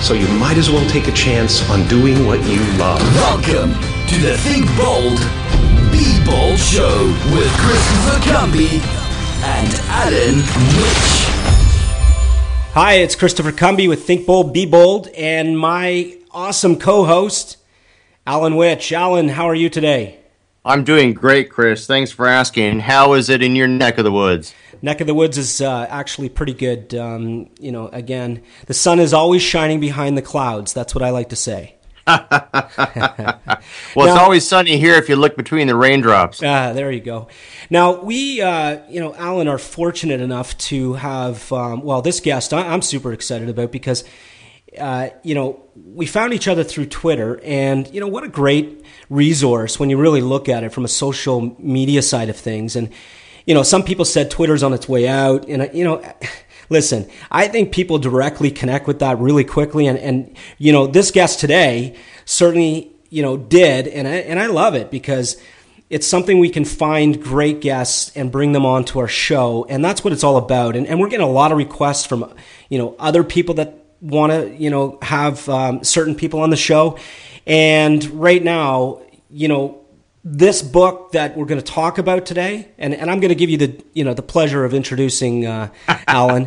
So you might as well take a chance on doing what you love. Welcome to the Think Bold, Be Bold Show with Christopher Cumby and Alan Rich. Hi, it's Christopher Cumby with Think Bold, Be Bold, and my awesome co-host, Alan Rich. Alan, how are you today? I'm doing great, Chris. Thanks for asking. How is it in your neck of the woods? Neck of the woods is uh, actually pretty good. Um, you know, again, the sun is always shining behind the clouds. That's what I like to say. Well, it's always sunny here if you look between the raindrops. Ah, there you go. Now we, uh, you know, Alan are fortunate enough to have, um, well, this guest I- I'm super excited about because, uh, you know, we found each other through Twitter, and you know what a great resource when you really look at it from a social media side of things. And you know, some people said Twitter's on its way out, and you know. Listen, I think people directly connect with that really quickly, and, and you know this guest today certainly you know did, and I, and I love it because it's something we can find great guests and bring them on to our show and that's what it's all about and, and we're getting a lot of requests from you know other people that want to you know have um, certain people on the show and right now you know this book that we're going to talk about today and, and i'm going to give you the you know the pleasure of introducing uh, alan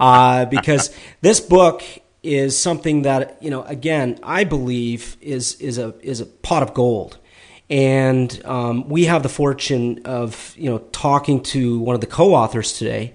uh, because this book is something that you know again i believe is is a is a pot of gold. And um, we have the fortune of you know talking to one of the co-authors today,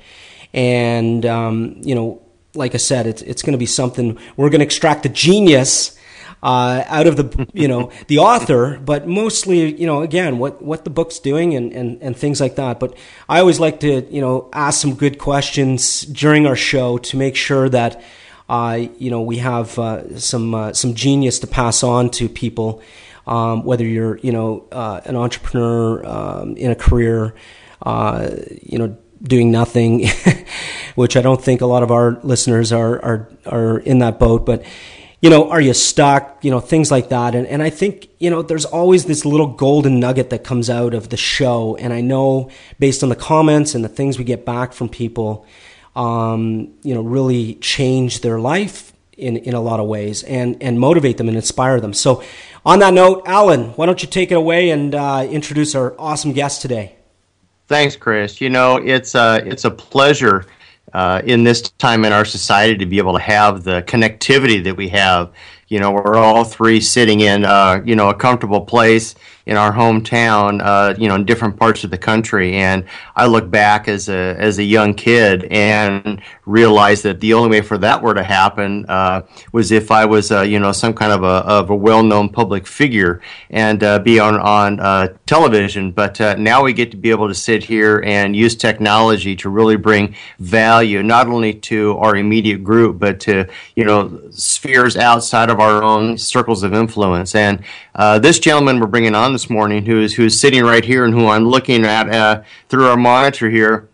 and um, you know, like I said, it's it's going to be something we're going to extract the genius uh, out of the you know the author, but mostly you know again what what the book's doing and, and and things like that. But I always like to you know ask some good questions during our show to make sure that. Uh, you know, we have uh, some uh, some genius to pass on to people, um, whether you're you know uh, an entrepreneur um, in a career, uh, you know doing nothing, which I don't think a lot of our listeners are are are in that boat, but you know, are you stuck? You know, things like that. And and I think, you know, there's always this little golden nugget that comes out of the show. And I know based on the comments and the things we get back from people, um, you know, really change their life in, in a lot of ways and, and motivate them and inspire them. So on that note, Alan, why don't you take it away and uh, introduce our awesome guest today? Thanks, Chris. You know, it's a, it's a pleasure uh, in this time in our society to be able to have the connectivity that we have. You know, we're all three sitting in, uh, you know, a comfortable place in our hometown, uh, you know, in different parts of the country. And I look back as a as a young kid and realized that the only way for that were to happen uh, was if I was, uh, you know, some kind of a of a well known public figure and uh, be on on uh, television. But now we get to be able to sit here and use technology to really bring value not only to our immediate group, but to you know spheres outside of our own circles of influence. And uh, this gentleman we're bringing on this morning, who is who's sitting right here and who I'm looking at uh, through our monitor here,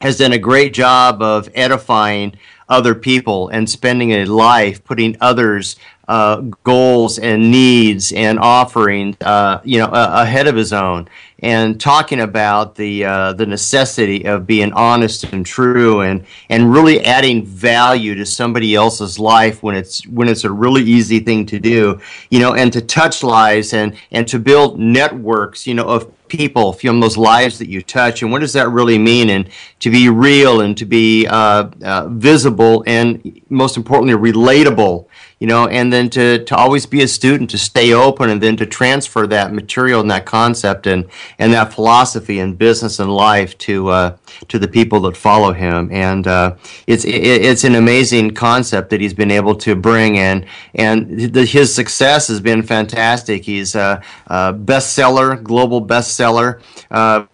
has done a great job of edifying other people and spending a life putting others uh, goals and needs and offerings, uh, you know, uh, ahead of his own, and talking about the uh, the necessity of being honest and true, and and really adding value to somebody else's life when it's when it's a really easy thing to do, you know, and to touch lives and and to build networks, you know, of people from those lives that you touch. And what does that really mean? And to be real and to be uh, uh, visible and most importantly relatable you know and then to, to always be a student, to stay open, and then to transfer that material and that concept and, and that philosophy in business and life to uh, to the people that follow him. And uh, it's it, it's an amazing concept that he's been able to bring in, and the, his success has been fantastic. He's a, a bestseller, global bestseller. Uh,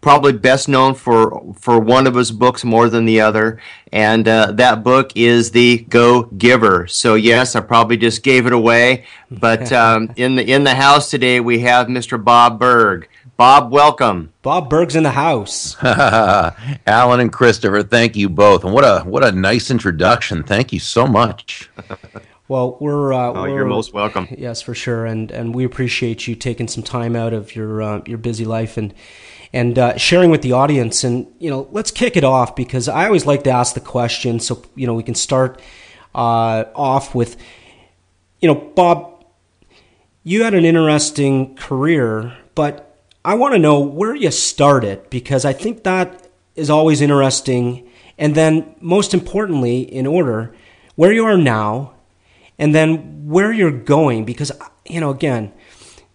probably best known for for one of his books more than the other, and uh, that book is the Go Giver. So yes, I probably just gave it away, but um, in the in the house today we have Mr. Bob Burg. Bob, welcome. Bob Burg's in the house. Alan and Christopher, thank you both, and what a what a nice introduction. Thank you so much. Well, we're. Uh, oh, we're, you're most welcome. Yes, for sure, and and we appreciate you taking some time out of your uh, your busy life and and uh, sharing with the audience. And you know, let's kick it off because I always like to ask the question, so you know we can start uh, off with, you know, Bob, you had an interesting career, but I want to know where you started because I think that is always interesting. And then, most importantly, in order, where you are now, and then where you're going because you know again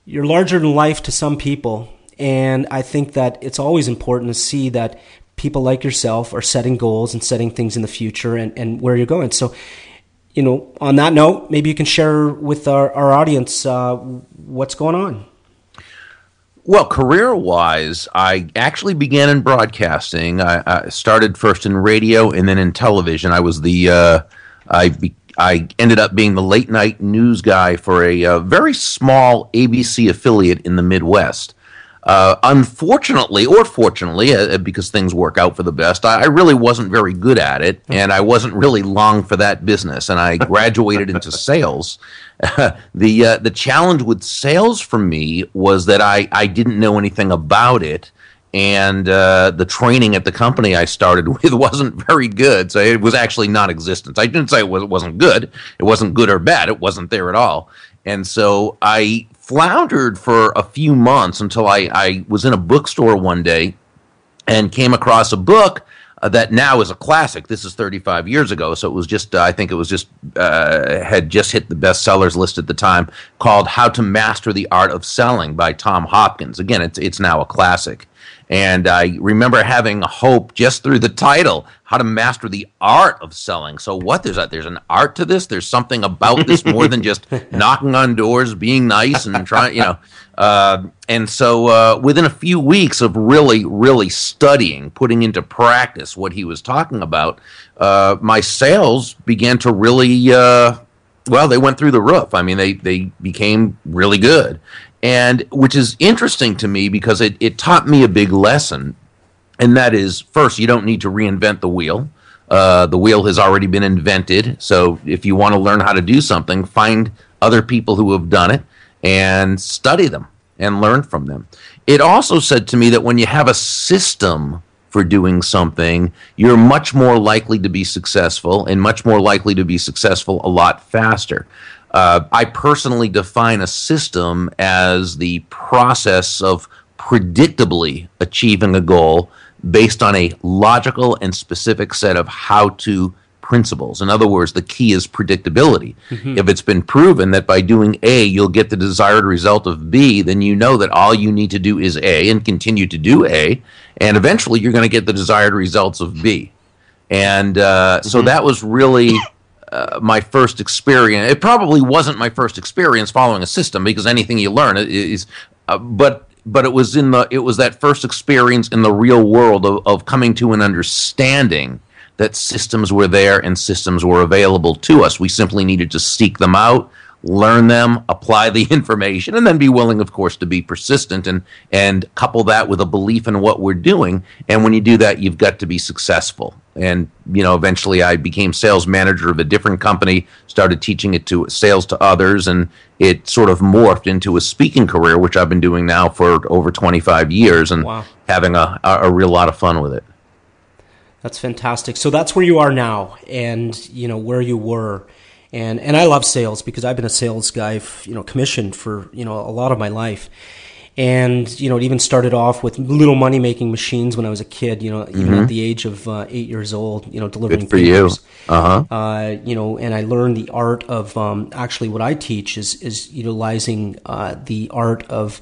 you're larger than life to some people and I think that it's always important to see that people like yourself are setting goals and setting things in the future and, and where you're going. So, you know, on that note, maybe you can share with our, our audience uh, what's going on. Well, career wise, I actually began in broadcasting. I, I, started first in radio and then in television. I was the, uh, I, be, I ended up being the late night news guy for a, uh, very small ABC affiliate in the Midwest. Uh, unfortunately, or fortunately, uh, uh, because things work out for the best, I, I, really wasn't very good at it, and I wasn't really long for that business. And I graduated into sales. the uh, the challenge with sales for me was that I, I didn't know anything about it, and uh, the training at the company I started with wasn't very good. So it was actually non-existent. I didn't say it, was, it wasn't good. It wasn't good or bad. It wasn't there at all. And so I floundered for a few months until I, I was in a bookstore one day and came across a book uh, that now is a classic. This is 35 years ago, so it was just uh, I think it was just uh, had just hit the bestsellers list at the time called "How to Master the Art of Selling" by Tom Hopkins. Again, it's it's now a classic. And I remember having hope just through the title, how to master the art of selling. So what there's a, there's an art to this. There's something about this more than just knocking on doors, being nice, and trying, you know. Uh, and so uh, within a few weeks of really, really studying, putting into practice what he was talking about, uh, my sales began to really uh, well, they went through the roof. I mean, they they became really good and which is interesting to me because it, it taught me a big lesson and that is first you don't need to reinvent the wheel. Uh, the wheel has already been invented so if you want to learn how to do something find other people who have done it and study them and learn from them. It also said to me that when you have a system for doing something you're much more likely to be successful and much more likely to be successful a lot faster uh, I personally define a system as the process of predictably achieving a goal based on a logical and specific set of how to principles. In other words, the key is predictability. Mm-hmm. If it's been proven that by doing A, you'll get the desired result of B, then you know that all you need to do is A and continue to do A, and eventually you're going to get the desired results of B. And uh, mm-hmm. so that was really uh, my first experience. It probably wasn't my first experience following a system because anything you learn is, uh, but but it was in the it was that first experience in the real world of, of coming to an understanding that systems were there and systems were available to us. We simply needed to seek them out, learn them, apply the information, and then be willing, of course, to be persistent and and couple that with a belief in what we're doing. And when you do that, you've got to be successful. And you know, eventually, I became sales manager of a different company, started teaching it to sales to others, and it sort of morphed into a speaking career, which I've been doing now for over 25 years, and wow. having a, a real lot of fun with it. That's fantastic. So that's where you are now, and you know where you were and and I love sales because I've been a sales guy, you know, commissioned for you know a lot of my life, and you know it even started off with little money making machines when I was a kid. You know, even Mhm. at the age of uh, eight years old, you know, delivering Good for you. Uh-huh. Uh, you know, and I learned the art of um, actually what I teach is is utilizing uh, the art of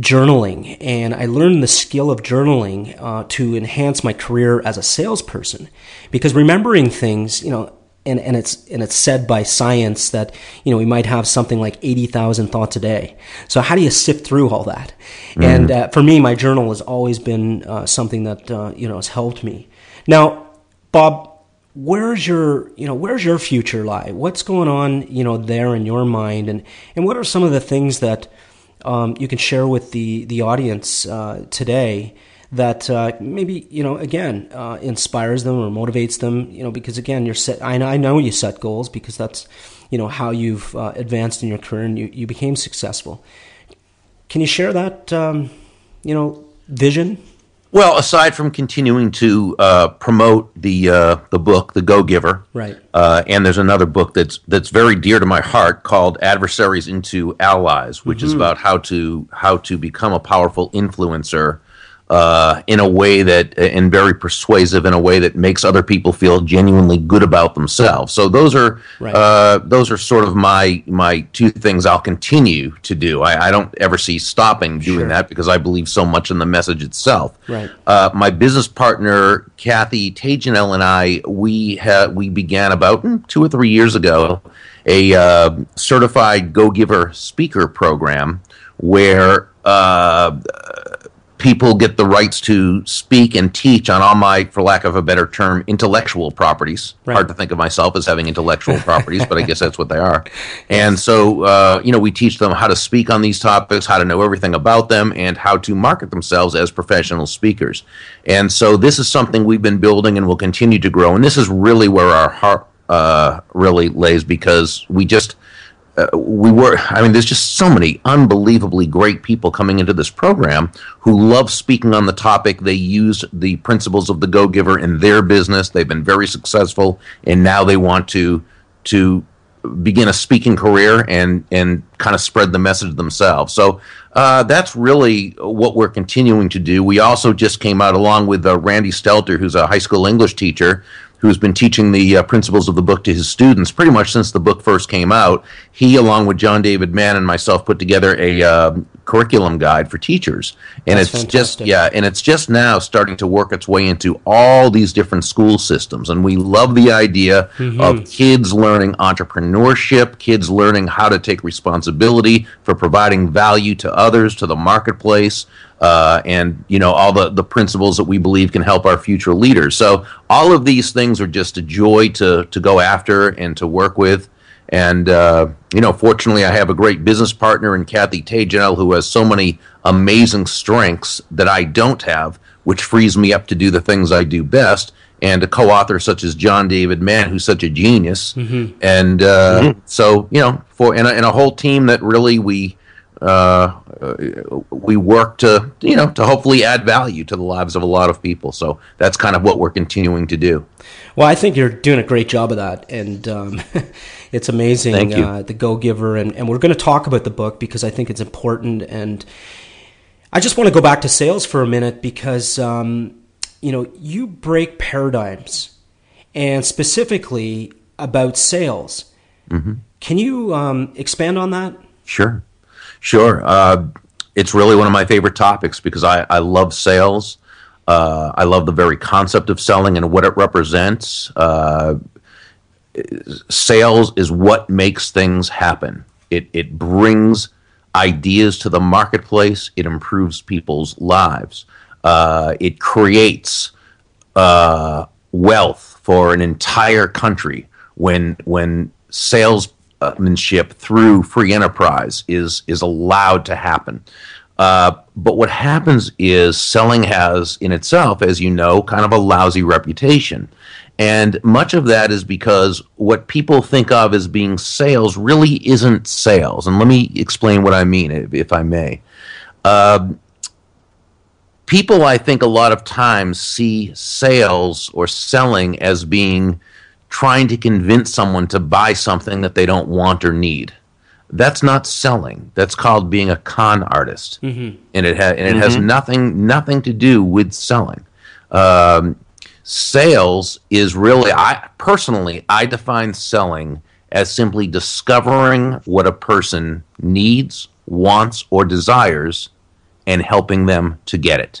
journaling, and I learned the skill of journaling uh, to enhance my career as a salesperson, because remembering things, you know. And, and it's and it's said by science that you know we might have something like eighty thousand thoughts a day. So how do you sift through all that? And uh, for me, my journal has always been uh, something that uh, you know has helped me. Now, Bob, where's your you know where's your future lie what's going on you know there in your mind and and what are some of the things that um, you can share with the the audience uh, today that uh, maybe you know again uh, inspires them or motivates them you know because again you're set I know, I know you set goals because that's you know how you've uh, advanced in your career and you, you became successful can you share that um, you know vision Well, aside from continuing to uh, promote the uh, the book, The Go Giver, Right. uh, and there's another book that's that's very dear to my heart called Adversaries into Allies, which is Mhm. about how to how to become a powerful influencer uh, in a way that and very persuasive in a way that makes other people feel genuinely good about themselves. So those are Right. uh, those are sort of my my two things I'll continue to do. I, I don't ever see stopping doing Sure. that because I believe so much in the message itself. Right. Uh, my business partner Kathy Tagenel and I we ha- we began about mm, two or three years ago a uh, certified Go Giver speaker program where uh, people get the rights to speak and teach on all my, for lack of a better term, intellectual properties. Right. Hard to think of myself as having intellectual properties, but I guess that's what they are. And so, uh, you know, we teach them how to speak on these topics, how to know everything about them, and how to market themselves as professional speakers. And so, this is something we've been building and will continue to grow. And this is really where our heart uh, really lays because we just uh, we were i mean there's just so many unbelievably great people coming into this program who love speaking on the topic. They use the principles of the go giver in their business. They've been very successful and now they want to to begin a speaking career and and kind of spread the message themselves. So uh, that's really what we're continuing to do. We also just came out along with uh, randy stelter who's a high school english teacher who's been teaching the uh, principles of the book to his students pretty much since the book first came out. He, along with John David Mann and myself, put together a uh, curriculum guide for teachers, and That's it's just yeah, and it's just now starting to work its way into all these different school systems, and we love the idea Mhm. of kids learning entrepreneurship, kids learning how to take responsibility for providing value to others, to the marketplace, uh, and you know all the the principles that we believe can help our future leaders. So all of these things are just a joy to to go after and to work with. And uh, you know, fortunately, I have a great business partner in Kathy Tagenel who has so many amazing strengths that I don't have, which frees me up to do the things I do best. And a co-author such as John David Mann, who's such a genius, Mhm. and uh, so you know, for and a, and a whole team that really we uh, uh, we work to you know to hopefully add value to the lives of a lot of people. So that's kind of what we're continuing to do. Well, I think you're doing a great job of that, and um, it's amazing. Thank you. Uh, the Go Giver, and, and we're going to talk about the book because I think it's important. And I just want to go back to sales for a minute because um, you know you break paradigms, and specifically about sales. hmm Can you um, expand on that? Sure, sure. Uh, it's really one of my favorite topics because I, I love sales. Uh, I love the very concept of selling and what it represents. Uh, sales is what makes things happen. It it brings ideas to the marketplace. It improves people's lives. Uh, it creates uh, wealth for an entire country when when salesmanship through free enterprise is is allowed to happen. Uh, but what happens is selling has in itself, as you know, kind of a lousy reputation. And much of that is because what people think of as being sales really isn't sales. And let me explain what I mean, if, if I may. Uh, people, I think, a lot of times see sales or selling as being trying to convince someone to buy something that they don't want or need. That's not selling. That's called being a con artist, mm-hmm. and it ha- and it mm-hmm. has nothing nothing to do with selling. Um, sales is really, I personally, I define selling as simply discovering what a person needs, wants, or desires, and helping them to get it.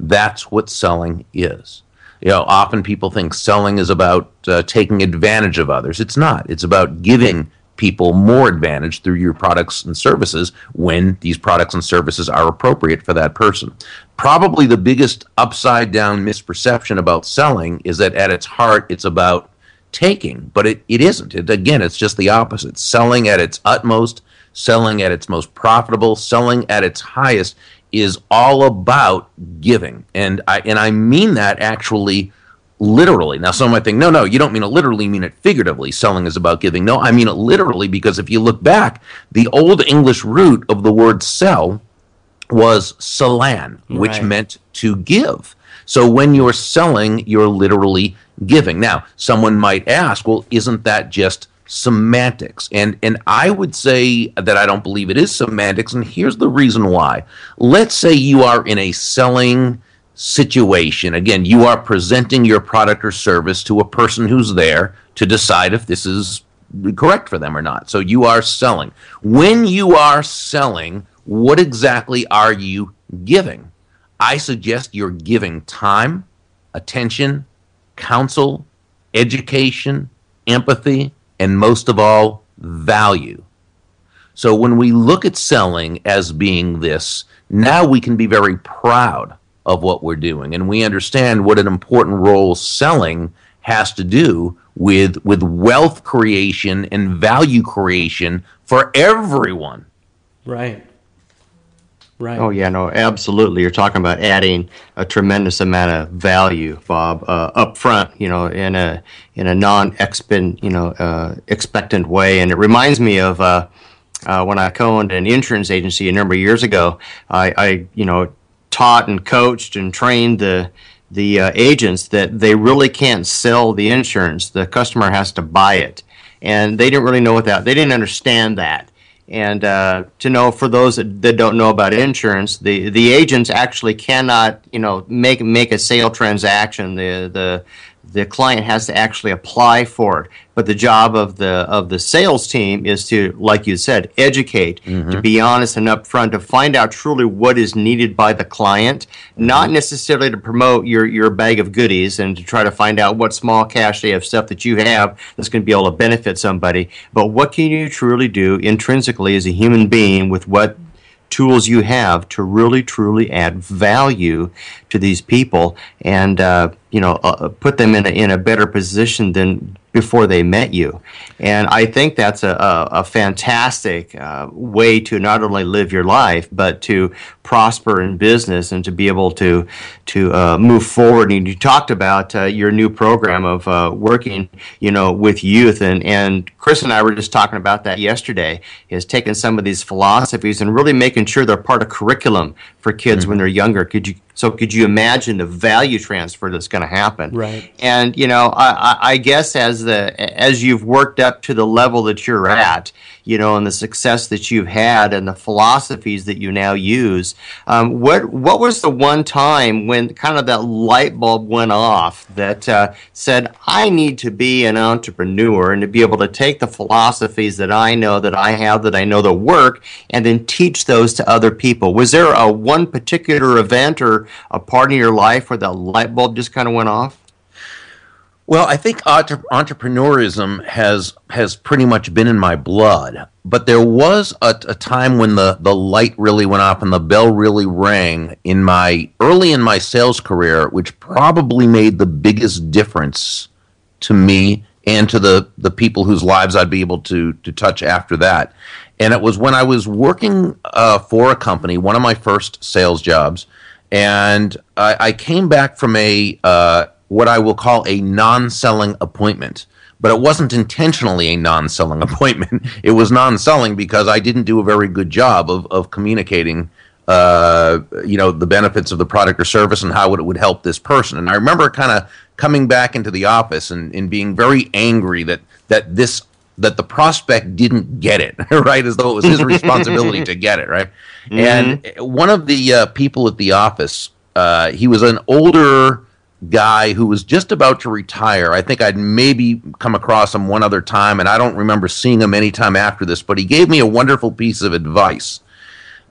That's what selling is. You know, often people think selling is about uh, taking advantage of others. It's not. It's about giving people more advantage through your products and services when these products and services are appropriate for that person. Probably the biggest upside down misperception about selling is that at its heart, it's about taking, but it, it isn't. It, again, it's just the opposite. Selling at its utmost, selling at its most profitable, selling at its highest is all about giving. And I and I mean that actually literally. Now some might think, no, no, you don't mean it literally, you mean it figuratively. Selling is about giving. No, I mean it literally because if you look back, the old English root of the word sell was salan, which right. meant to give. So when you're selling, you're literally giving. Now, someone might ask, well, isn't that just semantics? And and I would say that I don't believe it is semantics, and here's the reason why. Let's say you are in a selling situation. Again, you are presenting your product or service to a person who's there to decide if this is correct for them or not. So you are selling. When you are selling, what exactly are you giving? I suggest you're giving time, attention, counsel, education, empathy, and most of all, value. So when we look at selling as being this, now we can be very proud of what we're doing and we understand what an important role selling has to do with with wealth creation and value creation for everyone. Right. Right. Oh yeah, no, absolutely. You're talking about adding a tremendous amount of value, Bob, uh, up front. You know, in a in a non-expectant, you know, uh, expectant way. And it reminds me of uh, uh, when I co-owned an insurance agency a number of years ago. I, I you know, taught and coached and trained the the uh, agents that they really can't sell the insurance. The customer has to buy it, and they didn't really know what that. They didn't understand that and uh, to know for those that, that, don't know about insurance, the, the agents actually cannot, you know, make make a sale transaction. The the the client has to actually apply for it. But the job of the of the sales team is to, like you said, educate, mm-hmm. to be honest and upfront, to find out truly what is needed by the client, mm-hmm. not necessarily to promote your your bag of goodies and to try to find out what small cash they have stuff that you have that's going to be able to benefit somebody. But what can you truly do intrinsically as a human being with what tools you have to really truly add value to these people and uh, you know uh, put them in a, in a better position than before they met you. And I think that's a, a, a fantastic uh, way to not only live your life, but to prosper in business and to be able to to uh, move forward. And you talked about uh, your new program of uh, working, you know, with youth, and and Chris and I were just talking about that yesterday. Is taking some of these philosophies and really making sure they're part of curriculum for kids mm-hmm. when they're younger. Could you so could you imagine the value transfer that's going to happen? Right. And you know, I, I guess as the as you've worked up to the level that you're at, you know, and the success that you've had and the philosophies that you now use, um, what what was the one time when kind of that light bulb went off that uh, said, I need to be an entrepreneur and to be able to take the philosophies that I know that I have that I know that work and then teach those to other people? Was there a one particular event or a part in your life where the light bulb just kind of went off? Well, I think entre- entrepreneurism has has pretty much been in my blood, but there was a, a, time when the, the light really went off and the bell really rang in my early in my sales career, which probably made the biggest difference to me and to the, the people whose lives I'd be able to to touch after that. And it was when I was working uh, for a company, one of my first sales jobs, and I, I came back from a uh, what I will call a non-selling appointment. But it wasn't intentionally a non-selling appointment. It was non-selling because I didn't do a very good job of of communicating, uh, you know, the benefits of the product or service and how it would help this person. And I remember kind of coming back into the office and, and being very angry that that this that the prospect didn't get it, right? As though it was his responsibility to get it, right? Mm-hmm. And one of the uh, people at the office, uh, he was an older guy who was just about to retire. I think I'd maybe come across him one other time, and I don't remember seeing him any time after this, but he gave me a wonderful piece of advice.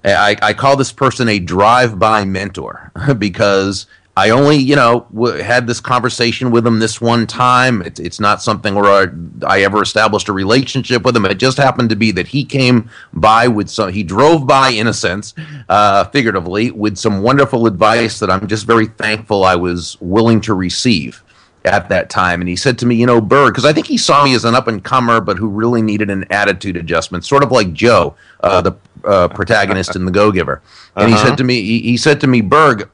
I, I call this person a drive by mentor because I only, you know, w- had this conversation with him this one time. It's, it's not something where I, I, ever established a relationship with him. It just happened to be that he came by with some, he drove by, in a sense, uh, figuratively, with some wonderful advice that I'm just very thankful I was willing to receive at that time. And he said to me, you know, Burg, because I think he saw me as an up and comer, but who really needed an attitude adjustment, sort of like Joe, uh, the uh, protagonist in The Go Giver. And uh-huh. he said to me, he, he said to me, Burg,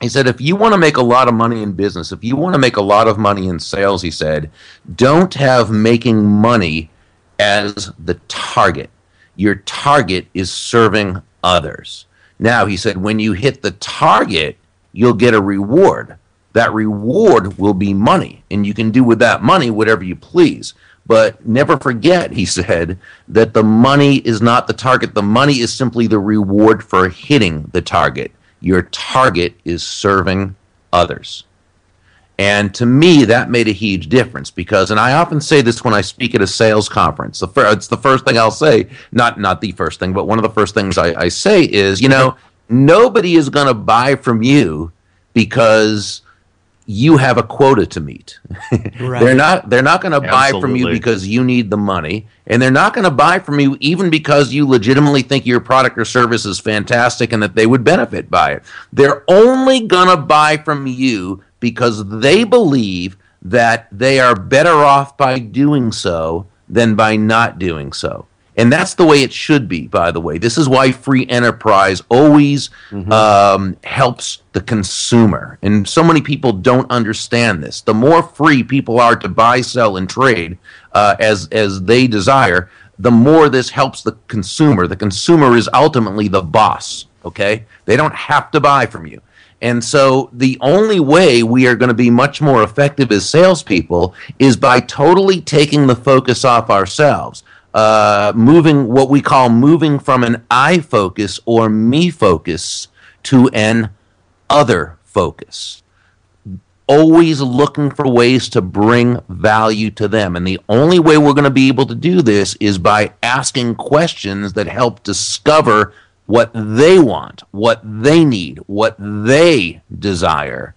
he said, if you want to make a lot of money in business, if you want to make a lot of money in sales, he said, don't have making money as the target. Your target is serving others. Now, he said, when you hit the target, you'll get a reward. That reward will be money, and you can do with that money whatever you please. But never forget, he said, that the money is not the target. The money is simply the reward for hitting the target. Your target is serving others. And to me, that made a huge difference because, and I often say this when I speak at a sales conference. The fir- it's the first thing I'll say, not not the first thing, but one of the first things I, I say is, you know, nobody is going to buy from you because you have a quota to meet. right. They're not they're not going to buy from you because you need the money, and they're not going to buy from you even because you legitimately think your product or service is fantastic and that they would benefit by it. They're only going to buy from you because they believe that they are better off by doing so than by not doing so. And that's the way it should be, by the way. This is why free enterprise always mm-hmm. um, helps the consumer. And so many people don't understand this. The more free people are to buy, sell, and trade uh, as, as they desire, the more this helps the consumer. The consumer is ultimately the boss, okay? They don't have to buy from you. And so the only way we are going to be much more effective as salespeople is by totally taking the focus off ourselves uh, moving what we call moving from an I focus or me focus to an other focus. Always looking for ways to bring value to them. And the only way we're going to be able to do this is by asking questions that help discover what they want, what they need, what they desire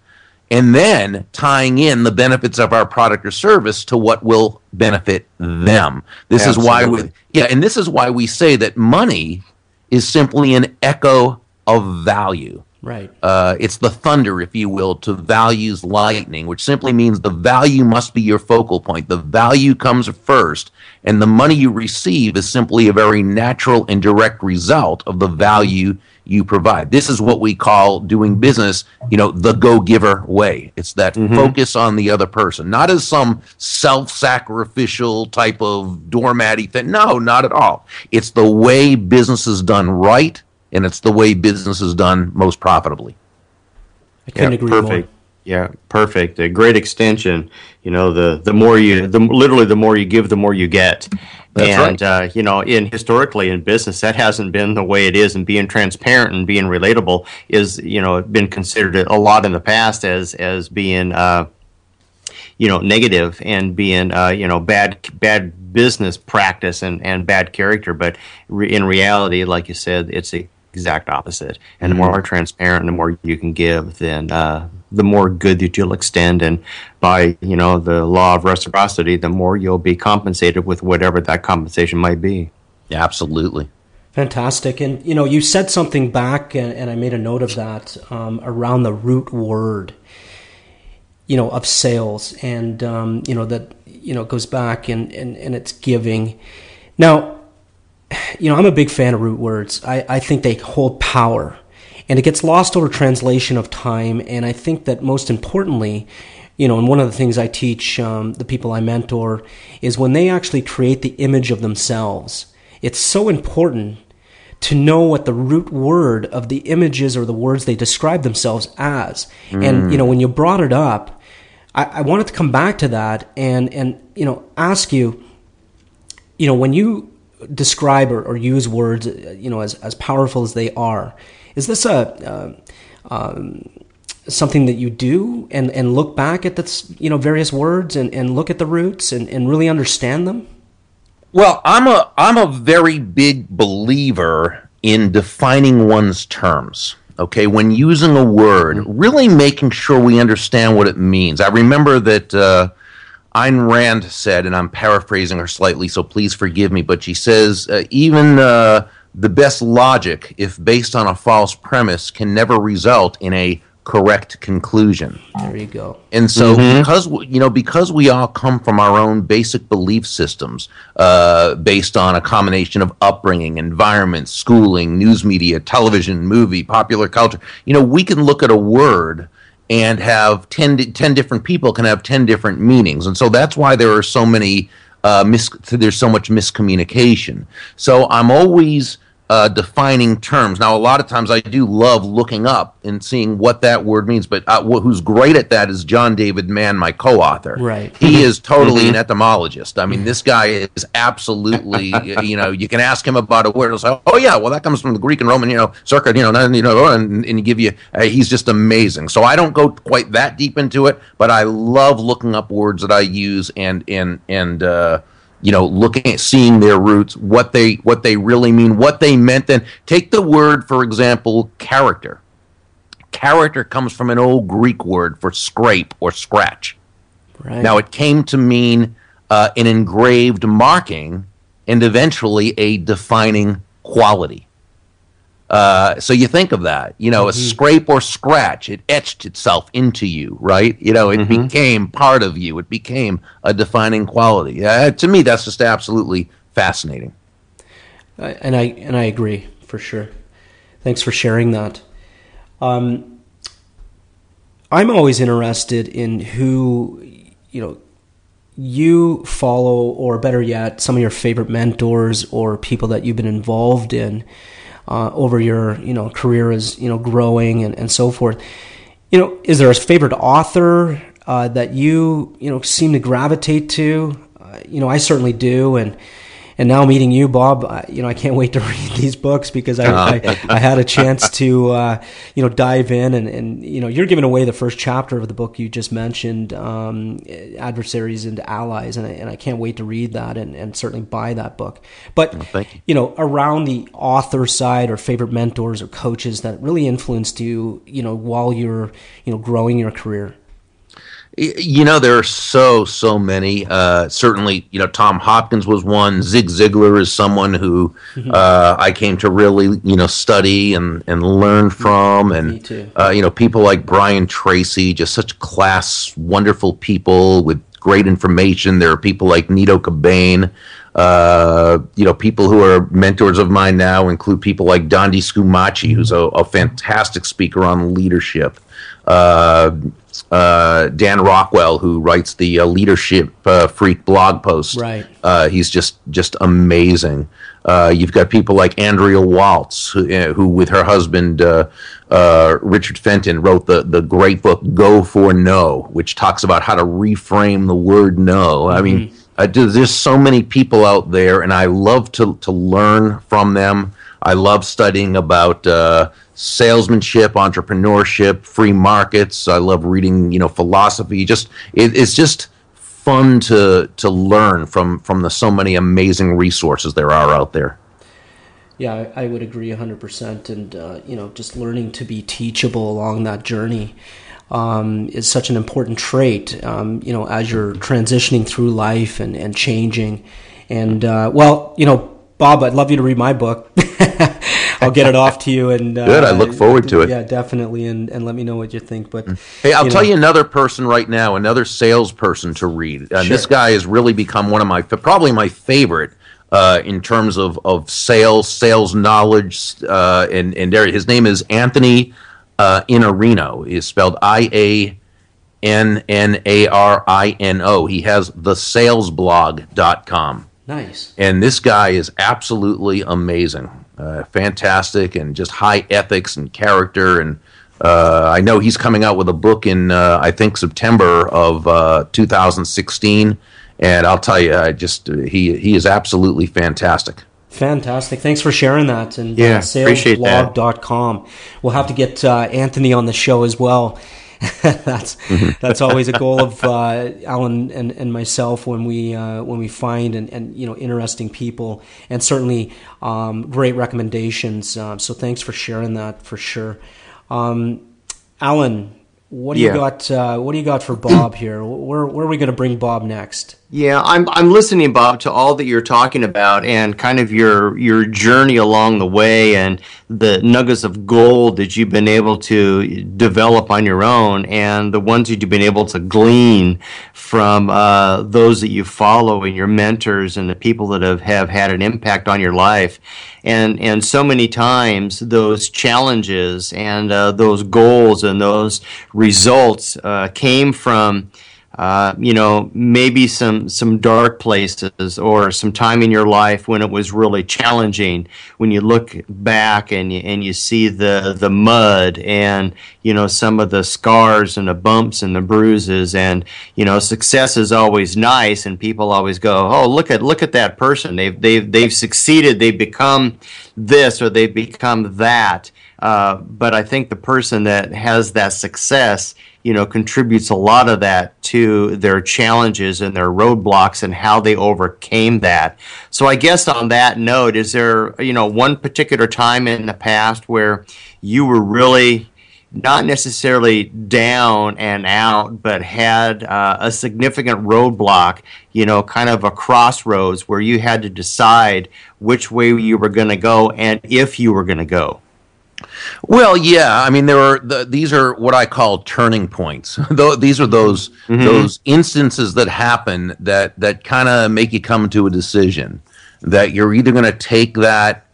and then tying in the benefits of our product or service to what will benefit them. This Absolutely. is why we yeah, and this is why we say that money is simply an echo of value. Right. Uh, it's the thunder, if you will, to values lightning, which simply means the value must be your focal point. The value comes first, and the money you receive is simply a very natural and direct result of the value you provide. This is what we call doing business, you know, the go giver way. It's that mm-hmm. focus on the other person, not as some self sacrificial type of doormatty thing. No, not at all. It's the way business is done right, and it's the way business is done most profitably. I couldn't yeah, agree perfect. more. Yeah, perfect. A great extension. You know, the the more you, the literally the more you give, the more you get. That's and right. uh, you know, in historically in business, that hasn't been the way it is. And being transparent and being relatable is, you know, been considered a lot in the past as as being, uh, you know, negative and being, uh, you know, bad bad business practice and and bad character. But re- in reality, like you said, it's the exact opposite. And mm-hmm. the more transparent, the more you can give, then uh, the more good that you'll extend. And by you know the law of reciprocity the more you'll be compensated with whatever that compensation might be. Absolutely. Fantastic. And you know you said something back and, and i made a note of that um, around the root word you know of sales. And um, you know that you know goes back and, and and it's giving. Now you know i'm a big fan of root words i, I think they hold power and it gets lost over translation of time. And I think that most importantly, you know, and one of the things I teach um, the people I mentor is when they actually create the image of themselves, it's so important to know what the root word of the images or the words they describe themselves as. Mm. And, you know, when you brought it up, I, I wanted to come back to that and, and, you know, ask you, you know, when you describe or, or use words, uh, you know, as, as powerful as they are, is this a, uh, um, something that you do and, and look back at the, you know, various words and, and look at the roots and, and really understand them? Well, I'm a I'm a very big believer in defining one's terms. Okay, when using a word, really making sure we understand what it means. I remember that uh, Ayn Rand said, and I'm paraphrasing her slightly, so please forgive me, but she says, uh, even uh, the best logic, if based on a false premise, can never result in a correct conclusion. There you go. And so, mm-hmm. because you know, because we all come from our own basic belief systems, uh, based on a combination of upbringing, environment, schooling, news media, television, movie, popular culture, you know, we can look at a word and have 10, 10 different people can have 10 different meanings. And so that's why there are so many, uh, mis- there's so much miscommunication. So I'm always uh, defining terms. Now, a lot of times I do love looking up and seeing what that word means, but uh, wh- who's great at that is John David Mann, my co author. Right. He is totally mm-hmm. an etymologist. I mean, this guy is absolutely, you know, you can ask him about a word, he'll say, oh, yeah, well, that comes from the Greek and Roman, you know, circa, you know, and, you know, and, and give you, uh, he's just amazing. So I don't go quite that deep into it, but I love looking up words that I use and, and, and, uh, you know looking at seeing their roots what they what they really mean what they meant then take the word for example character. Character comes from an old greek word for scrape or scratch. Right. now it came to mean uh, an engraved marking and eventually a defining quality uh, so you think of that, you know, mm-hmm. a scrape or scratch, it etched itself into you, right? You know, it mm-hmm. became part of you. It became a defining quality. Uh, to me, that's just absolutely fascinating. Uh, and I and I agree for sure. Thanks for sharing that. Um, I'm always interested in who you know you follow, or better yet, some of your favorite mentors or people that you've been involved in uh, over your you know career as you know growing and, and so forth. You know, is there a favorite author uh, that you you know seem to gravitate to? Uh, you know, I certainly do, and and now meeting you, Bob, I, you know, I can't wait to read these books because I, uh-huh. I, I, had a chance to, uh, you know, dive in and, and, you know, you're giving away the first chapter of the book you just mentioned, um, Adversaries into Allies. And I, and I can't wait to read that and, and certainly buy that book. But, you. you know, around the author side or favorite mentors or coaches that really influenced you, you know, while you're, you know, growing your career. You know, there are so, so many. Uh, certainly, you know, Tom Hopkins was one. Zig Ziglar is someone who mm-hmm. uh, I came to really, you know, study and, and learn from. And, uh, you know, people like Brian Tracy, just such class, wonderful people with great information. There are people like Nido Qubein. Uh, you know, people who are mentors of mine now include people like Dondi Scumaci, who's a, a fantastic speaker on leadership. Uh, uh, Dan Rockwell, who writes the uh, Leadership uh, Freak blog post. Right. Uh, he's just just amazing. Uh, you've got people like Andrea Waltz, who, uh, who with her husband Richard Fenton, wrote the the great book Go for No, which talks about how to reframe the word no. Mm-hmm. I mean, mm-hmm. there's so many people out there, and I love to to learn from them. I love studying about salesmanship, entrepreneurship, free markets. I love reading, you know, philosophy. Just it, it's just fun to to learn from from the so many amazing resources there are out there. Yeah, I, I would agree 100%. And, uh, you know, just learning to be teachable along that journey um, is such an important trait, um, you know, as you're transitioning through life and, and changing. And, uh, well, you know, Bob, I'd love you to read my book. I'll get it off to you. And uh, good, I look forward to it. Yeah, definitely, and, and let me know what you think. But hey, I'll you tell know. you another person right now, another salesperson to read. Uh, sure. This guy has really become one of my probably my favorite. Uh, in terms of, of sales, sales knowledge, uh, and and there, his name is Anthony uh, Iannarino. Is spelled I A N N A R I N O. He has the thesalesblog.com. Nice. And this guy is absolutely amazing uh, fantastic and just high ethics and character. And uh, I know he's coming out with a book in uh, I think September of uh, 2016. and I'll tell you, I just he he is absolutely fantastic. Fantastic. Thanks for sharing that. And yeah, uh, appreciate. Salesblog.com. We'll have to get uh, Anthony on the show as well. that's mm-hmm. that's always a goal of uh, Alan and, and myself when we uh, when we find and, and you know interesting people and certainly um, great recommendations. Um, so thanks for sharing that for sure. Um, Alan, what do yeah. you got? Uh, what do you got for Bob here? Where where are we going to bring Bob next? Yeah, I'm I'm listening, Bob, to all that you're talking about and kind of your your journey along the way and the nuggets of gold that you've been able to develop on your own and the ones that you've been able to glean from uh, those that you follow and your mentors and the people that have, have had an impact on your life. And and so many times those challenges and uh, those goals and those results uh, came from uh, you know, maybe some some dark places or some time in your life when it was really challenging. When you look back and you, and you see the the mud and you know some of the scars and the bumps and the bruises and you know success is always nice and people always go, oh look at look at that person. They've they've they've succeeded. They've become this or they've become that. Uh, but I think the person that has that success you know, contributes a lot of that to their challenges and their roadblocks and how they overcame that. So I guess on that note, is there, you know, one particular time in the past where you were really not necessarily down and out, but had uh, a significant roadblock, you know, kind of a crossroads where you had to decide which way you were going to go and if you were going to go? Well, yeah. I mean, there are the, these are what I call turning points. these are those mm-hmm. those instances that happen that that kind of make you come to a decision that you're either going to take that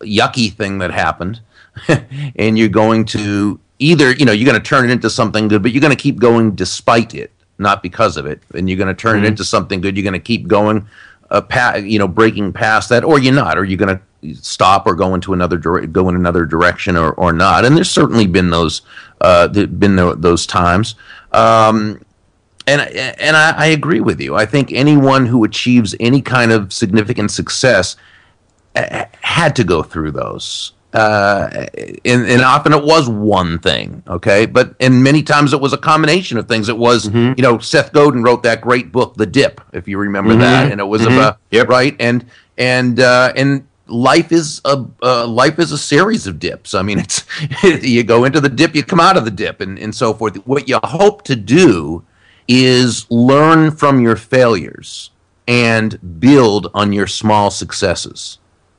yucky thing that happened, and you're going to either you know you're going to turn it into something good, but you're going to keep going despite it, not because of it, and you're going to turn mm-hmm. it into something good. You're going to keep going, uh, pa- you know, breaking past that, or you're not, Are you're going to stop or go into another go in another direction or, or not. And there's certainly been those uh, been those times. Um, and and I, I, agree with you. I think anyone who achieves any kind of significant success uh, had to go through those. Uh, and, and, often it was one thing, okay, but and many times it was a combination of things. It was, mm-hmm. you know, Seth Godin wrote that great book, The Dip, if you remember mm-hmm. that, and it was mm-hmm. about yep. right, and and uh, and life is a uh, life is a series of dips. I mean, it's you go into the dip, you come out of the dip, and and so forth. What you hope to do is learn from your failures and build on your small successes.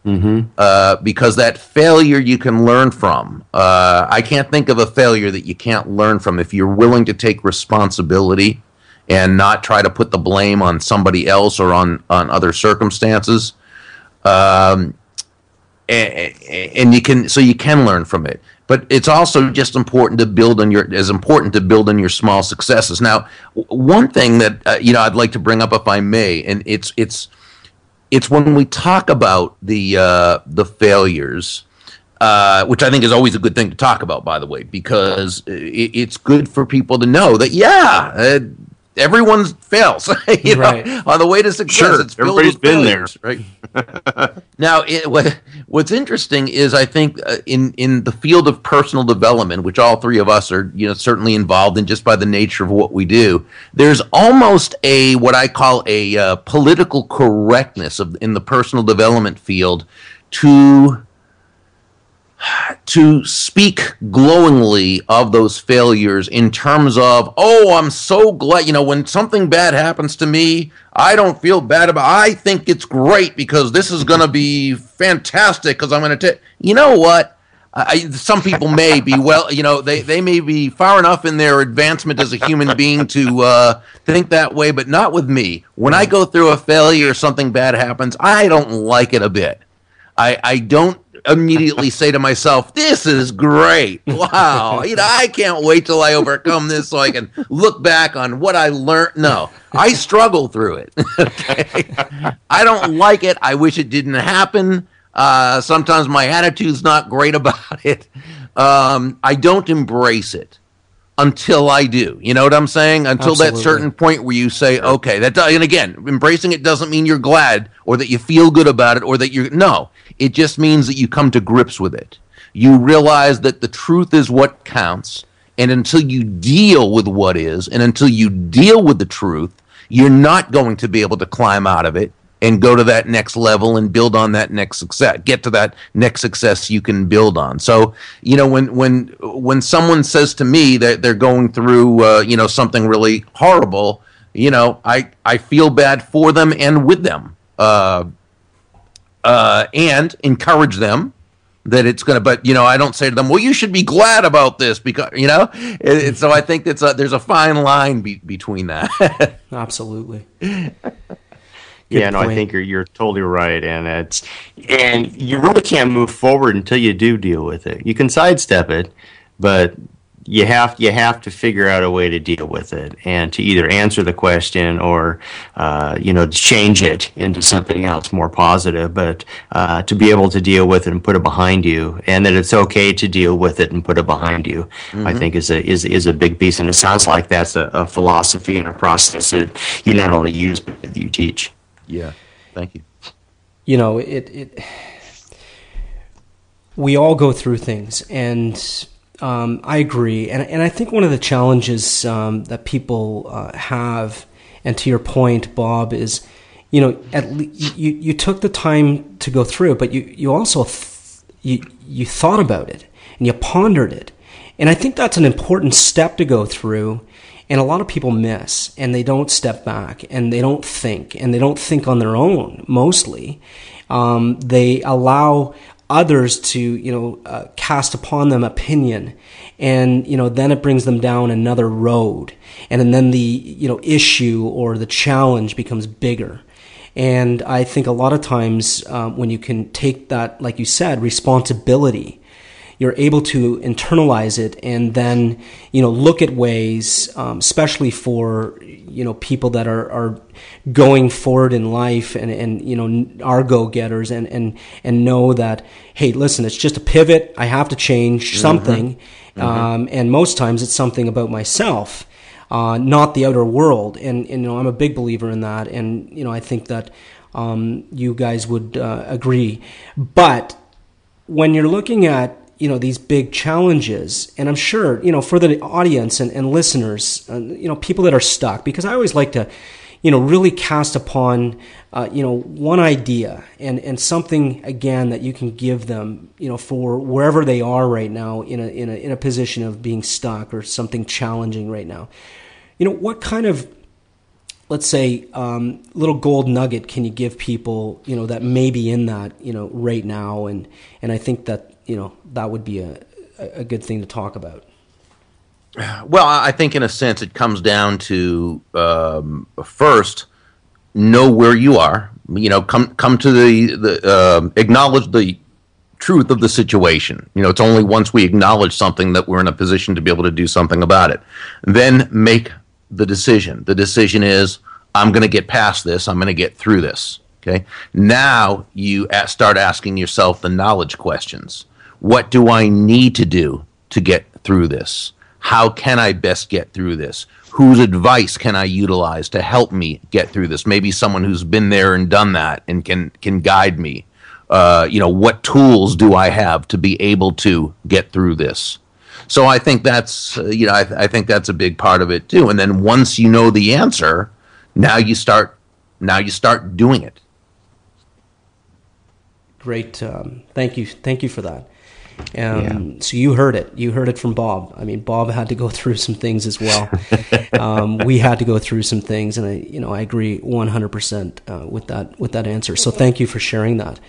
Mm-hmm. Uh, because that failure you can learn from. Uh, I can't think of a failure that you can't learn from if you're willing to take responsibility and not try to put the blame on somebody else or on on other circumstances. Um, and, you can so you can learn from it but it's also just important to build on your as important to build on your small successes now one thing that uh, you know i'd like to bring up if i may and it's it's it's when we talk about the uh, the failures uh, which I think is always a good thing to talk about, by the way, because it, it's good for people to know that, yeah, uh, everyone fails you right. know, on the way to success. Sure, it's everybody's been failures, there, right? now, it, what, what's interesting is I think uh, in in the field of personal development, which all three of us are you know certainly involved in just by the nature of what we do, there's almost a what I call a uh, political correctness of in the personal development field to to speak glowingly of those failures in terms of, oh, I'm so glad, you know, when something bad happens to me, I don't feel bad about I think it's great because this is going to be fantastic because I'm going to take, you know what? I, some people may be well, you know, they, they may be far enough in their advancement as a human being to uh, think that way, but not with me. When I go through a failure, something bad happens, I don't like it a bit. I, I don't immediately say to myself, "This is great! Wow! you know, I can't wait till I overcome this so I can look back on what I learned." No, I struggle through it. okay, I don't like it. I wish it didn't happen. Uh, sometimes my attitude's not great about it. Um, I don't embrace it. until I do. You know what I'm saying? Until Absolutely. that certain point where you say, okay, that and again, embracing it doesn't mean you're glad or that you feel good about it or that you're no. It just means that you come to grips with it. You realize that the truth is what counts, and until you deal with what is, and until you deal with the truth, you're not going to be able to climb out of it and go to that next level and build on that next success get to that next success you can build on so you know when when when someone says to me that they're going through uh, you know something really horrible you know i i feel bad for them and with them uh, uh, and encourage them that it's going to but you know i don't say to them well you should be glad about this because you know it, it, so i think that's a, there's a fine line be, between that Absolutely. yeah, no, point. I think you're you're totally right, and it's and you really can't move forward until you do deal with it. You can sidestep it, but you have you have to figure out a way to deal with it and to either answer the question or uh, you know change it into something else more positive. But uh, to be able to deal with it and put it behind you, and that it's okay to deal with it and put it behind you, I think is a is is a big piece. And it sounds like that's a, a philosophy and a process that you not only use but that you teach. yeah thank you you know it, it we all go through things and um, I agree. And, and I think one of the challenges um, that people uh, have and to your point Bob is you know at le- you, you took the time to go through but you, you also th- you, you thought about it and you pondered it. And I think that's an important step to go through and a lot of people miss and they don't step back and they don't think and they don't think on their own mostly. Um, they allow others to you know uh, cast upon them opinion. And you know then it brings them down another road. And and then the you know issue or the challenge becomes bigger. And i think a lot of times um, when you can take that like you said responsibility you're able to internalize it and then you know look at ways um, especially for you know people that are, are going forward in life and, and you know are go-getters and, and and know that hey listen it's just a pivot. I have to change something. Um, and most times it's something about myself uh, not the outer world. And, and you know i'm a big believer in that. And you know i think that um, you guys would uh, agree. But when you're looking at you know these big challenges. And i'm sure you know for the audience and, and listeners uh, you know people that are stuck because i always like to you know really cast upon uh, you know one idea and and something again that you can give them you know for wherever they are right now in a in a in a position of being stuck or something challenging right now. You know what kind of let's say um, little gold nugget can you give people you know that may be in that you know right now? And and i think that you know that would be a a good thing to talk about Well, I think in a sense it comes down to um, first know where you are. You know, come come to the the um acknowledge the truth of the situation. You know, it's only once we acknowledge something that we're in a position to be able to do something about it. Then make the decision. The decision is I'm going to get past this. I'm going to get through this. Okay. Now you start asking yourself the knowledge questions. What do I need to do to get through this? How can I best get through this? Whose advice can I utilize to help me get through this? Maybe someone who's been there and done that and can can guide me. Uh, you know, what tools do I have to be able to get through this? So I think that's uh, you know I, I think that's a big part of it too. And then once you know the answer, now you start now you start doing it. great um, thank you thank you for that um, so you heard it you heard it from bob i mean bob had to go through some things as well um, we had to go through some things and i you know i agree 100% uh, with that with that answer so thank you for sharing that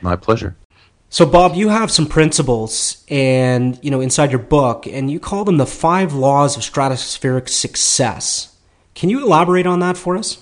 My pleasure. So, Bob, you have some principles, and you know inside your book, and you call them the five laws of stratospheric success. Can you elaborate on that for us?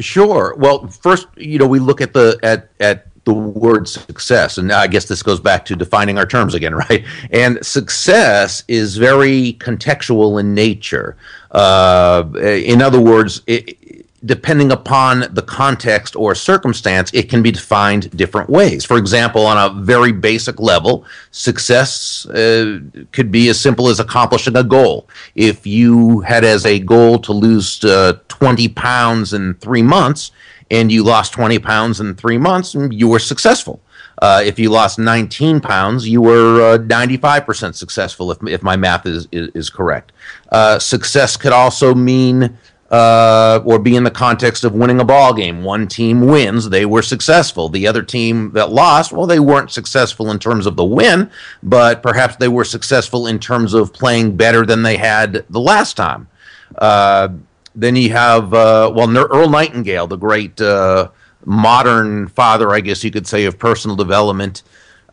Sure. Well, first, you know, we look at the at at the word success, and I guess this goes back to defining our terms again, right? And success is very contextual in nature. Uh, in other words, it, depending upon the context or circumstance, it can be defined different ways. For example, on a very basic level, success uh, could be as simple as accomplishing a goal. If you had as a goal to lose uh, 20 pounds in three months and you lost 20 pounds in three months, you were successful. Uh, if you lost 19 pounds, you were uh, 95% successful, if, if my math is, is, is correct. Uh, success could also mean uh, or be in the context of winning a ball game. One team wins, they were successful. The other team that lost, well, they weren't successful in terms of the win, but perhaps they were successful in terms of playing better than they had the last time. Then you have, uh, well, Earl Nightingale, the great uh, modern father, I guess you could say, of personal development.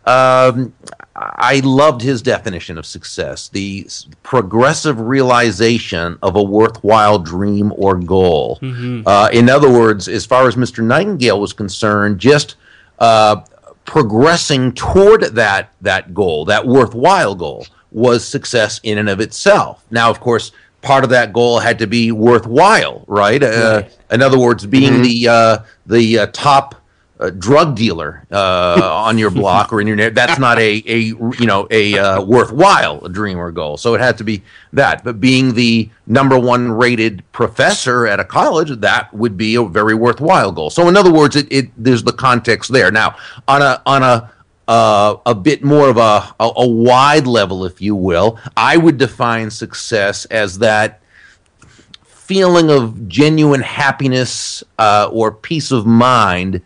Um, I loved his definition of success the progressive realization of a worthwhile dream or goal. Mm-hmm. Uh, in other words, as far as Mr. Nightingale was concerned, just uh, progressing toward that, that goal, that worthwhile goal, was success in and of itself. Now, of course, part of that goal had to be worthwhile, right? Uh, in other words, being mm-hmm. the uh, the uh, top uh, drug dealer uh, on your block or in your neighborhood. That's not a, a you know a uh, worthwhile dream or goal. So it had to be that. But being the number one rated professor at a college, that would be a very worthwhile goal. So in other words, it, it there's the context there. Now on a on a uh, a bit more of a, a, a wide level, if you will, I would define success as that feeling of genuine happiness uh, or peace of mind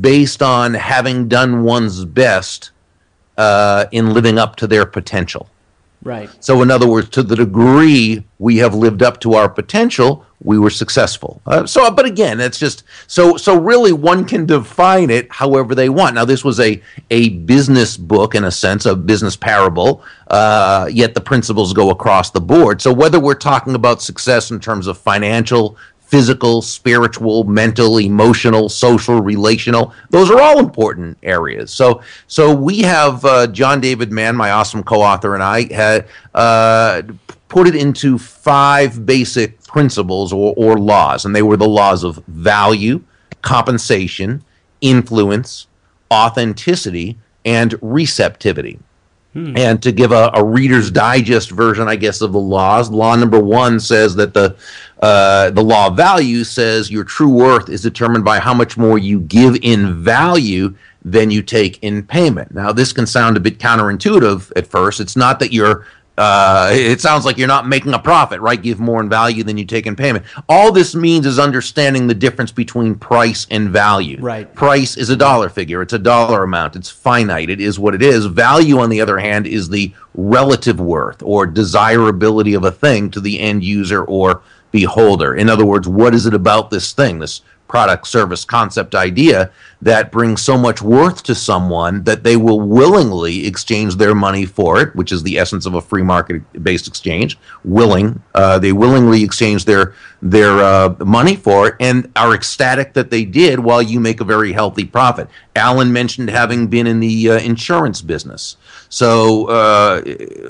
based on having done one's best uh, in living up to their potential. Right. So, in other words, to the degree we have lived up to our potential, we were successful. Uh, so, but again, that's just so. So, really, one can define it however they want. Now, this was a a business book in a sense, a business parable. Uh, yet the principles go across the board. So, whether we're talking about success in terms of financial, physical, spiritual, mental, emotional, social, relational. Those are all important areas. So, so we have uh, John David Mann, my awesome co-author, and I had uh, put it into five basic principles or, or laws, and they were the laws of value, compensation, influence, authenticity, and receptivity. Hmm. And to give a, a, Reader's Digest version, I guess, of the laws, law number one says that the uh, the law of value says your true worth is determined by how much more you give in value than you take in payment. Now, this can sound a bit counterintuitive at first. It's not that you're uh, it sounds like you're not making a profit, right? Give more in value than you take in payment. All this means is understanding the difference between price and value. Right. Price is a dollar figure. It's a dollar amount. It's finite. It is what it is. Value, on the other hand, is the relative worth or desirability of a thing to the end user or beholder. In other words, what is it about this thing, this product, service, concept, idea that brings so much worth to someone that they will willingly exchange their money for it, which is the essence of a free market based exchange. Willing, uh, they willingly exchange their their uh, money for it and are ecstatic that they did while you make a very healthy profit. Alan mentioned having been in the uh, insurance business. So uh,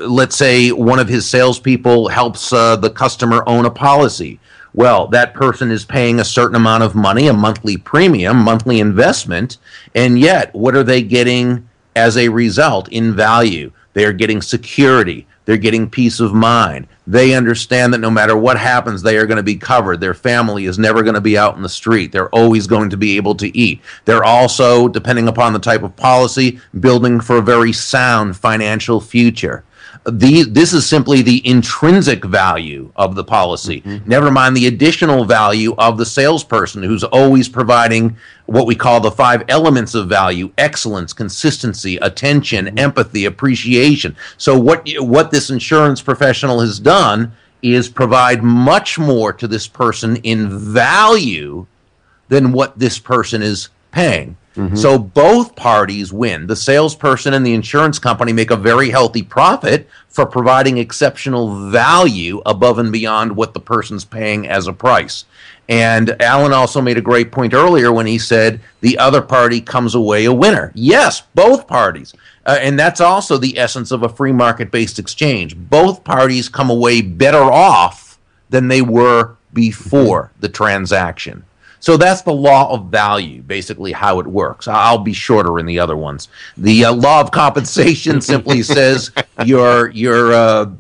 let's say one of his salespeople helps uh, the customer own a policy well, that person is paying a certain amount of money, a monthly premium, monthly investment, and yet what are they getting as a result in value? They are getting security. They're getting peace of mind. They understand that no matter what happens, they are going to be covered. Their family is never going to be out in the street. They're always going to be able to eat. They're also, depending upon the type of policy, building for a very sound financial future the, this is simply the intrinsic value of the policy. Mm-hmm. Never mind the additional value of the salesperson who's always providing what we call the five elements of value excellence, consistency, attention, mm-hmm. empathy, appreciation. So, what, what this insurance professional has done is provide much more to this person in value than what this person is paying. Mm-hmm. So both parties win. The salesperson and the insurance company make a very healthy profit for providing exceptional value above and beyond what the person's paying as a price. And Alan also made a great point earlier when he said the other party comes away a winner. Yes, both parties. Uh, and that's also the essence of a free market based exchange. Both parties come away better off than they were before the transaction. So that's the law of value, basically how it works. I'll be shorter in the other ones. The uh, law of compensation simply says your your uh,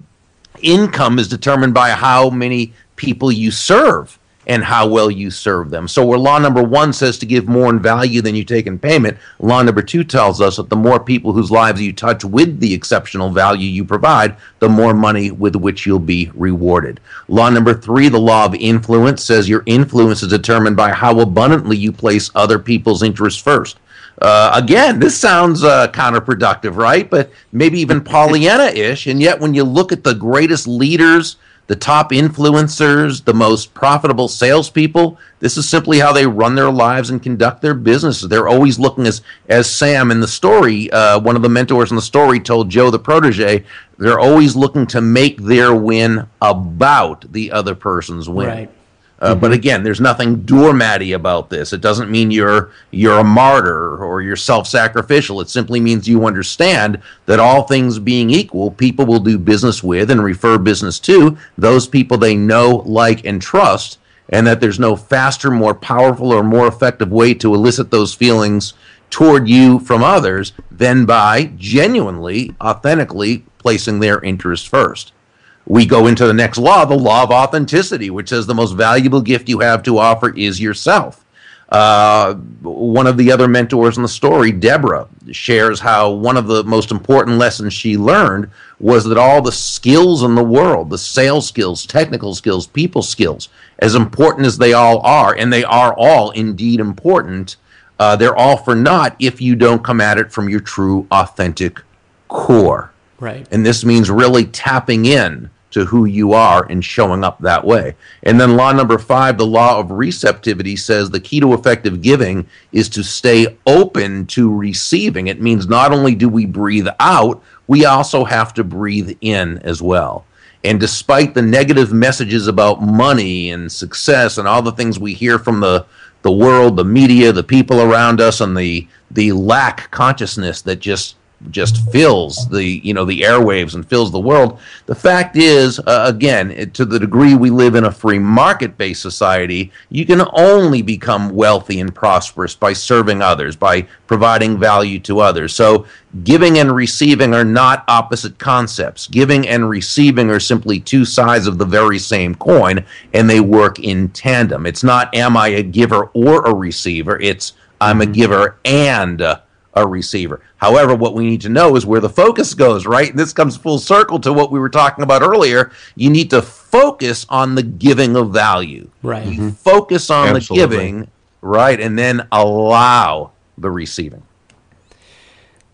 income is determined by how many people you serve and how well you serve them. So where law number one says to give more in value than you take in payment, law number two tells us that the more people whose lives you touch with the exceptional value you provide, the more money with which you'll be rewarded. Law number three, the law of influence, says your influence is determined by how abundantly you place other people's interests first. Uh, again, this sounds uh, counterproductive, right? But maybe even Pollyanna ish. And yet, when you look at the greatest leaders, the top influencers, the most profitable salespeople. This is simply how they run their lives and conduct their businesses. They're always looking as as Sam in the story, uh, one of the mentors in the story told Joe the protege, they're always looking to make their win about the other person's win. Right. Uh, But again, there's nothing doormatty about this. It doesn't mean you're you're a martyr or you're self-sacrificial. It simply means you understand that all things being equal, people will do business with and refer business to those people they know, like, and trust, and that there's no faster, more powerful, or more effective way to elicit those feelings toward you from others than by genuinely, authentically placing their interests first we go into the next law, the law of authenticity, which says the most valuable gift you have to offer is yourself. Uh, one of the other mentors in the story, Deborah, shares how one of the most important lessons she learned was that all the skills in the world, the sales skills, technical skills, people skills, as important as they all are, and they are all indeed important, uh, they're all for naught if you don't come at it from your true, authentic core. Right. And this means really tapping in to who you are and showing up that way. And then law number five, the law of receptivity says the key to effective giving is to stay open to receiving. It means not only do we breathe out, we also have to breathe in as well. And despite the negative messages about money and success and all the things we hear from the the world, the media, the people around us, and the the lack consciousness that just just fills the you know the airwaves and fills the world. The fact is, uh, again, it, to the degree we live in a free market based society, you can only become wealthy and prosperous by serving others, by providing value to others. So, giving and receiving are not opposite concepts. Giving and receiving are simply two sides of the very same coin, and they work in tandem. It's not am I a giver or a receiver. It's I'm a giver and. Uh, a receiver. However, what we need to know is where the focus goes, right? And this comes full circle to what we were talking about earlier. You need to focus on the giving of value. Right. You mm-hmm. focus on Absolutely. the giving, right? And then allow the receiving.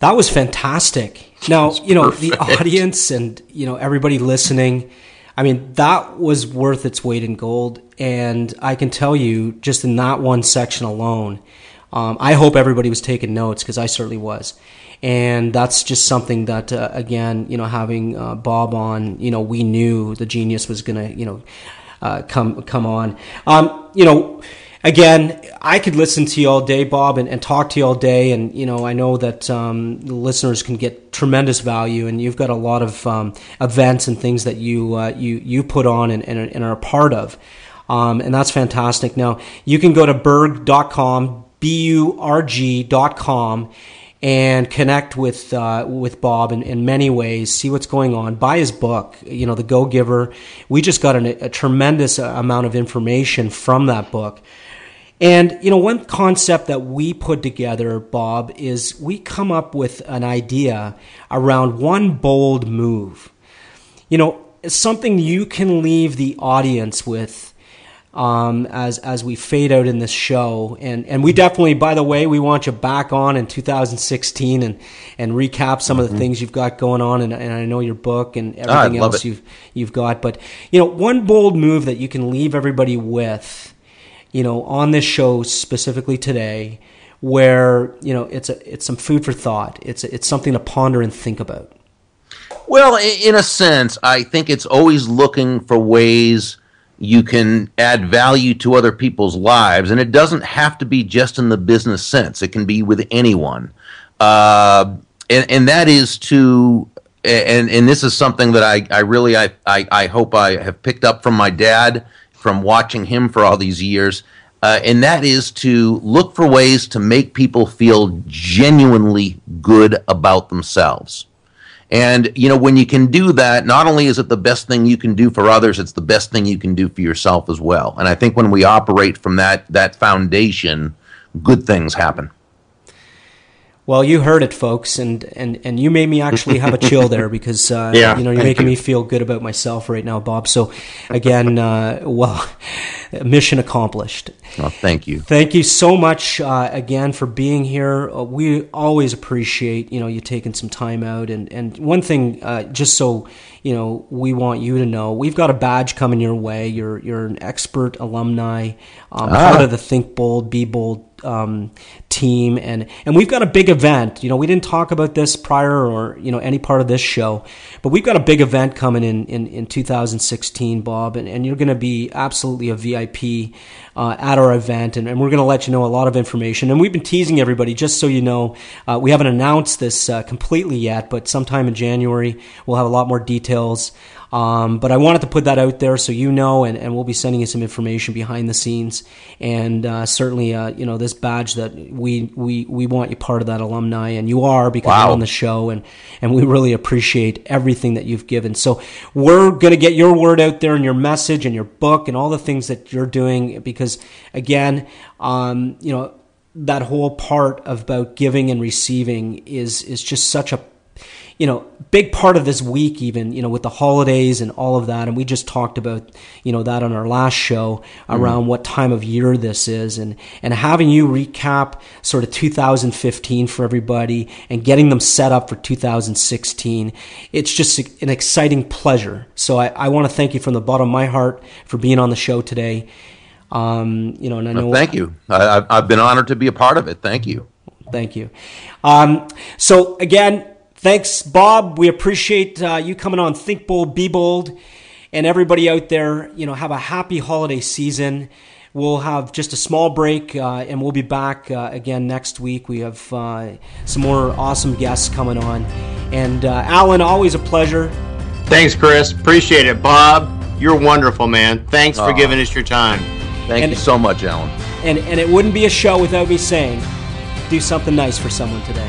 That was fantastic. Now, you know, the audience and, you know, everybody listening, I mean, that was worth its weight in gold. And I can tell you, just in that one section alone, um, I hope everybody was taking notes because I certainly was. And that's just something that, uh, again, you know, having uh, Bob on, you know, we knew the genius was going to, you know, uh, come come on. Um, you know, again, I could listen to you all day, Bob, and, and talk to you all day. And you know, I know that um, listeners can get tremendous value, and you've got a lot of um, events and things that you uh, you you put on and, and, and are a part of. Um, and that's fantastic. Now, you can go to burg.com, B U R G.com, and connect with uh, with Bob in, in many ways. See what's going on. Buy his book. You know, The Go Giver. We just got an, a tremendous amount of information from that book. And you know, one concept that we put together, Bob, is we come up with an idea around one bold move. You know, something you can leave the audience with um, as as we fade out in this show. And and we definitely, by the way, we want you back on in 2016 and and recap some of the things you've got going on. And, and I know your book and Ah, everything else it. you've you've got. But you know, one bold move that you can leave everybody with, you know, on this show specifically today. Where you know it's a it's some food for thought. It's it's something to ponder and think about. Well, in a sense, I think it's always looking for ways you can add value to other people's lives, and it doesn't have to be just in the business sense. It can be with anyone, uh, and and that is to. And and this is something that I, I really I, I, I hope I have picked up from my dad from watching him for all these years, uh, and that is to look for ways to make people feel genuinely good about themselves. And you know, when you can do that, not only is it the best thing you can do for others, it's the best thing you can do for yourself as well. And I think when we operate from that that foundation, good things happen. Well, you heard it, folks, and, and, and you made me actually have a chill there because uh, yeah, you know you're making you. me feel good about myself right now, Bob. So, again, uh, well, mission accomplished. Well, thank you. Thank you so much uh, again for being here. Uh, we always appreciate you know you taking some time out, and and one thing, uh, just so you know, we want you to know we've got a badge coming your way. You're you're an expert alumni, um, ah. part of the Think Bold, Be Bold um, team, and and we've got a big event. You know, we didn't talk about this prior or you know any part of this show, but we've got a big event coming in in, in 2016, Bob, and, and you're going to be absolutely a VIP uh, at our event, and, and we're going to let you know a lot of information. And we've been teasing everybody, just so you know, uh, we haven't announced this uh, completely yet, but sometime in January we'll have a lot more details. Um, but I wanted to put that out there so you know, and, and we'll be sending you some information behind the scenes. And uh, certainly, uh, you know, this badge that we, we, we want you part of that alumni, and you are because wow. you're on the show, and, and we really appreciate everything that you've given. So we're going to get your word out there and your message and your book and all the things that you're doing because, again, um, you know, that whole part about giving and receiving is is just such a you know, big part of this week, even, you know, with the holidays and all of that. And we just talked about, you know, that on our last show around mm what time of year this is and, and having you recap sort of 2015 for everybody and getting them set up for 2016. It's just an exciting pleasure. So I, I want to thank you from the bottom of my heart for being on the show today. Um, you know, and I know. Well, thank you. I, I've been honored to be a part of it. Thank you. Thank you. Um, so again, Thanks, Bob. We appreciate uh, you coming on Think Bold, Be Bold. And everybody out there, you know, have a happy holiday season. We'll have just a small break uh, and we'll be back uh, again next week. We have uh, some more awesome guests coming on. And uh, Alan, always a pleasure. Thanks, Chris. Appreciate it. Bob, you're wonderful, man. Thanks for giving us your time. Thank and, you so much, Alan. And, and it wouldn't be a show without me saying, do something nice for someone today.